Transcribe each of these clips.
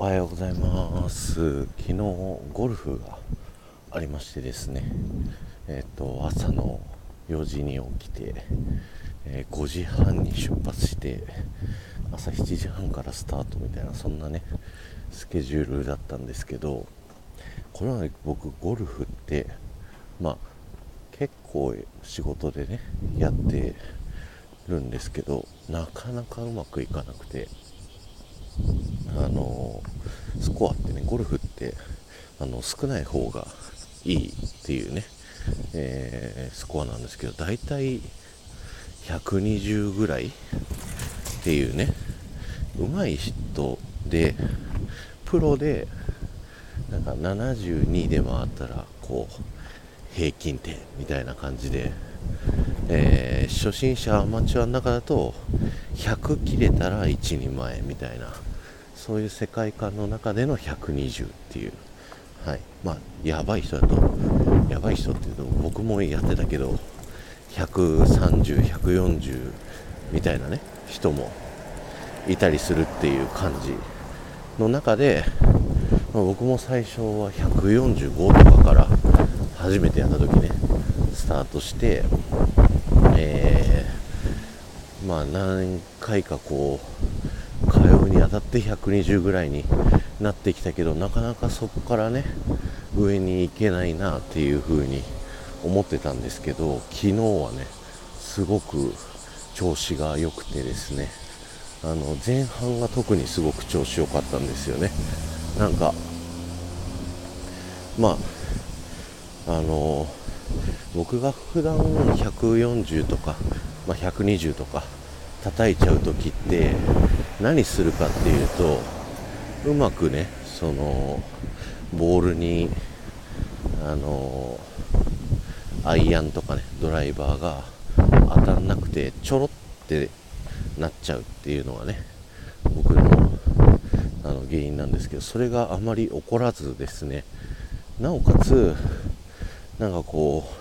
おはようございます。昨日ゴルフがありましてですねえっ、と朝の4時に起きて、えー、5時半に出発して朝7時半からスタートみたいなそんなねスケジュールだったんですけどこれは、ね、僕ゴルフってまあ結構仕事でねやってるんですけどなかなかうまくいかなくてあのスコアってねゴルフってあの少ない方がいいっていうね、えー、スコアなんですけど大体120ぐらいっていうね上手い人でプロでなんか72で回ったらこう平均点みたいな感じで、えー、初心者アマチュアの中だと100切れたら1人前みたいなそういう世界観の中での120っていう、はい、まあ、やばい人だと、やばい人っていうと、僕もやってたけど、130、140みたいなね、人もいたりするっていう感じの中で、まあ、僕も最初は145とかから初めてやった時ね、スタートして、えー、まあ何回かこう、にあたって120ぐらいになってきたけどなかなかそこからね上に行けないなっていう風に思ってたんですけど昨日はねすごく調子が良くてですねあの前半が特にすごく調子良かったんですよね。なんかまああの僕が普段140とか、まあ、120とか叩いちゃう時って何するかっていうとうまくねそのボールにあのアイアンとかねドライバーが当たんなくてちょろってなっちゃうっていうのがね僕のあの原因なんですけどそれがあまり起こらずですねなおかつなんかこう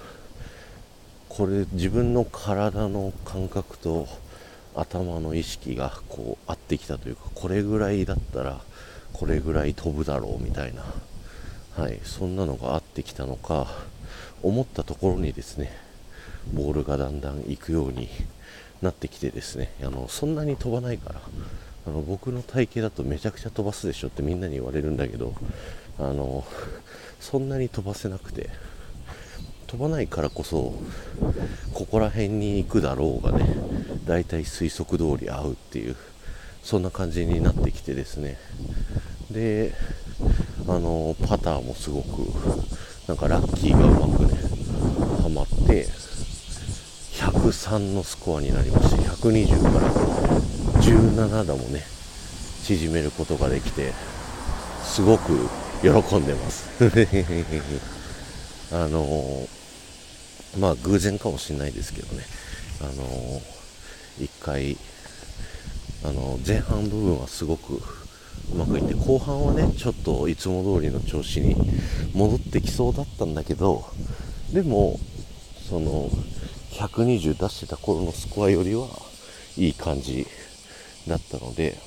これ自分の体の感覚と頭の意識がこう合ってきたというかこれぐらいだったらこれぐらい飛ぶだろうみたいな。はいそんなのが合ってきたのか思ったところにですねボールがだんだん行くようになってきてですねあのそんなに飛ばないからあの僕の体型だとめちゃくちゃ飛ばすでしょってみんなに言われるんだけどあのそんなに飛ばせなくて飛ばないからこそここら辺に行くだろうがね大体推測通り合うっていうそんな感じになってきてですね。であのパターもすごくなんかラッキーがうまくねはまって103のスコアになりまして120から17打もね縮めることができてすごく喜んでます。あのまあ偶然かもしれないですけどね、あのー、1回、あのー、前半部分はすごくうまくいって後半はねちょっといつも通りの調子に戻ってきそうだったんだけどでもその120出してた頃のスコアよりはいい感じだったので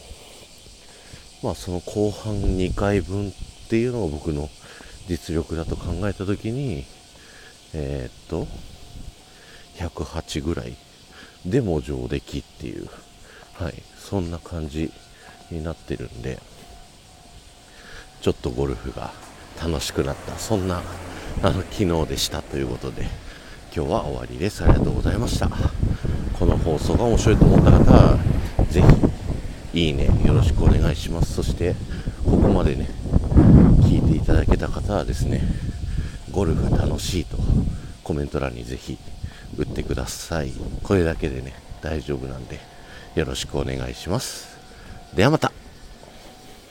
まあその後半2回分っていうのが僕の実力だと考えた時にえー、っと、108ぐらいでも上出来っていう、はい、そんな感じになってるんで、ちょっとゴルフが楽しくなった、そんなあの昨日でしたということで、今日は終わりです。ありがとうございました。この放送が面白いと思った方は、ぜひ、いいね、よろしくお願いします。そして、ここまでね、聞いていただけた方はですね、ゴルフ楽しいと。コメント欄にぜひ打ってください。これだけでね大丈夫なんでよろしくお願いします。ではまた。